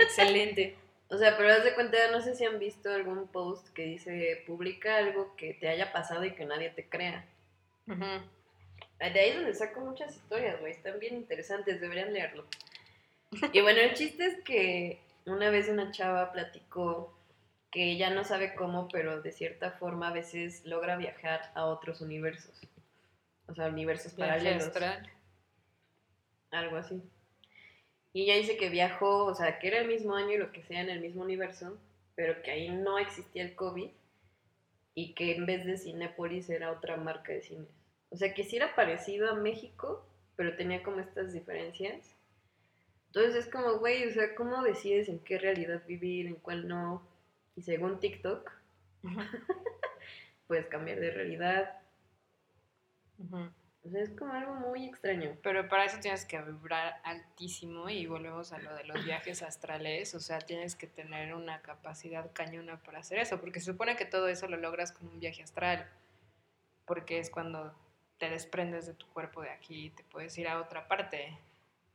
Excelente. O sea, pero haz de cuenta, no sé si han visto algún post que dice, publica algo que te haya pasado y que nadie te crea. De ahí es donde saco muchas historias, güey. Están bien interesantes, deberían leerlo. Y bueno, el chiste es que una vez una chava platicó que ella no sabe cómo, pero de cierta forma a veces logra viajar a otros universos. O sea, universos Viaje paralelos. astral. Algo así. Y ella dice que viajó, o sea, que era el mismo año y lo que sea en el mismo universo, pero que ahí no existía el COVID y que en vez de Cinépolis era otra marca de cines. O sea, que sí era parecido a México, pero tenía como estas diferencias. Entonces es como, güey, o sea, ¿cómo decides en qué realidad vivir, en cuál no? Y según TikTok, [laughs] puedes cambiar de realidad. O sea, es como algo muy extraño. Pero para eso tienes que vibrar altísimo y volvemos a lo de los viajes astrales, o sea, tienes que tener una capacidad cañona para hacer eso, porque se supone que todo eso lo logras con un viaje astral, porque es cuando te desprendes de tu cuerpo de aquí y te puedes ir a otra parte.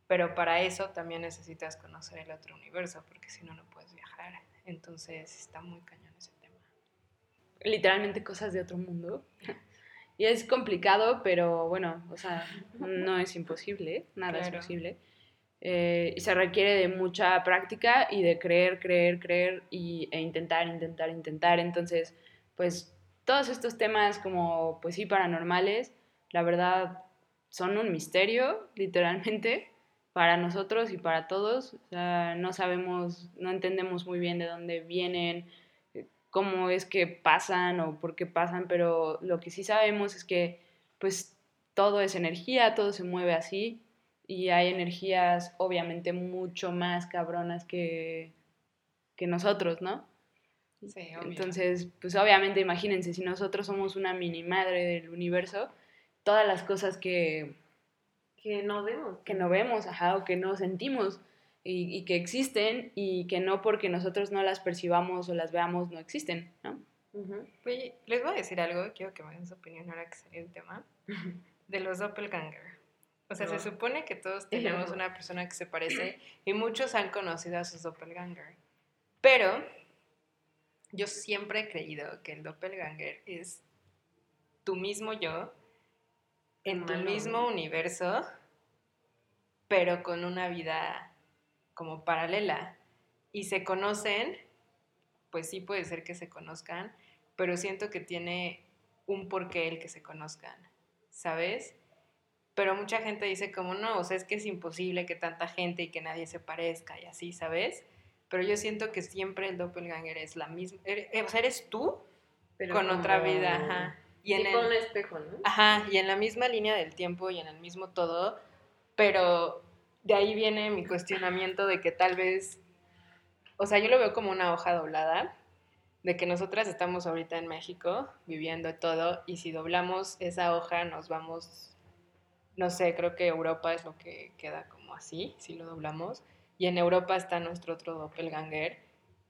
Pero para eso también necesitas conocer el otro universo, porque si no, no puedes viajar. Entonces está muy cañón ese tema. Literalmente cosas de otro mundo. Y es complicado, pero bueno, o sea, no es imposible, nada es Claro. posible. Eh, y se requiere de mucha práctica y de creer, creer, creer y, e intentar, intentar, intentar. Entonces, pues todos estos temas como, pues sí, paranormales, la verdad son un misterio, [laughs] literalmente, para nosotros y para todos. O sea, no sabemos, no entendemos muy bien de dónde vienen, cómo es que pasan o por qué pasan, pero lo que sí sabemos es que pues todo es energía, todo se mueve así y hay energías obviamente mucho más cabronas que que nosotros, ¿no? Sí, obvio. Entonces, pues obviamente imagínense, si nosotros somos una mini madre del universo, todas las cosas que, Que no vemos. que no vemos, ajá, o que no sentimos y, y que existen y que no porque nosotros no las percibamos o las veamos no existen, ¿no? Ujú. Oye, les voy a decir algo, quiero que me den su opinión ahora que salió el tema, [laughs] de los doppelganger. O sea, No. se supone que todos tenemos una persona que se parece [coughs] y muchos han conocido a sus doppelganger. Pero yo siempre he creído que el doppelganger es tu mismo yo en tu mismo universo, pero con una vida como paralela. Y se conocen, pues sí puede ser que se conozcan, pero siento que tiene un porqué el que se conozcan, ¿sabes? Pero mucha gente dice como no, o sea, es que es imposible que tanta gente y que nadie se parezca y así, ¿sabes? Pero yo siento que siempre el doppelganger es la misma, ere- eh, o sea, eres tú Pero con otra vida, ajá. Y en tipo el- un espejo, ¿no? Ajá, y en la misma línea del tiempo y en el mismo todo, pero de ahí viene mi cuestionamiento de que tal vez, o sea, yo lo veo como una hoja doblada, de que nosotras estamos ahorita en México viviendo todo y si doblamos esa hoja nos vamos, no sé, creo que Europa es lo que queda como así, si lo doblamos, y en Europa está nuestro otro doppelganger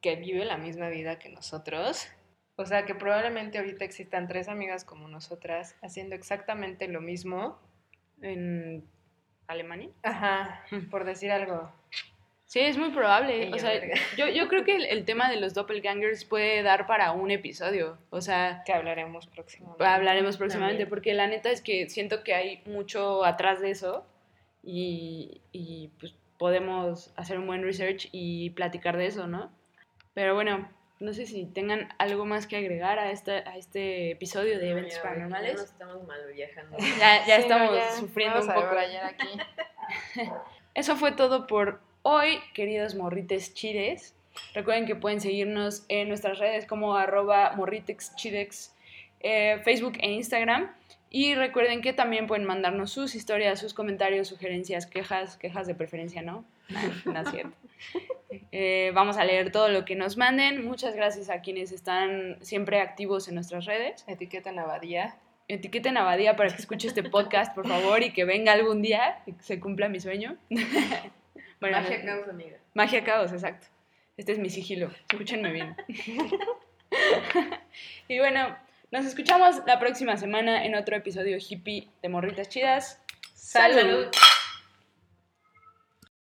que vive la misma vida que nosotros. O sea que probablemente ahorita existan tres amigas como nosotras haciendo exactamente lo mismo. En Alemania. Ajá, por decir algo. Sí, es muy probable. O sea, [laughs] yo, yo creo que el, el tema de los doppelgangers puede dar para un episodio. O sea, Que hablaremos próximamente. hablaremos próximamente, También. porque la neta es que siento que hay mucho atrás de eso y, y, pues podemos hacer un buen research y platicar de eso, ¿no? Pero bueno, no sé si tengan algo más que agregar a este, a este episodio de No, eventos paranormales. Ya estamos mal viajando. [laughs] Ya, ya Sí, no, estamos ya, sufriendo un poco. aquí. [laughs] Eso fue todo por hoy, queridos morrites chides. Recuerden que pueden seguirnos en nuestras redes como arroba morritexchidex, eh, Facebook e Instagram. Y recuerden que también pueden mandarnos sus historias, sus comentarios, sugerencias, quejas, quejas de preferencia, ¿no? [laughs] no es cierto. Eh, vamos a leer todo lo que nos manden. Muchas gracias a quienes están siempre activos en nuestras redes. Etiqueta en Abadía. Etiqueten a Badía para que escuche este podcast, por favor, y que venga algún día y que se cumpla mi sueño. [laughs] Bueno, Magia no- caos, amiga. Magia Caos, exacto. Este es mi sigilo. Escúchenme bien. [laughs] y bueno, nos escuchamos la próxima semana en otro episodio hippie de Morritas Chidas. Salud. ¡Salud!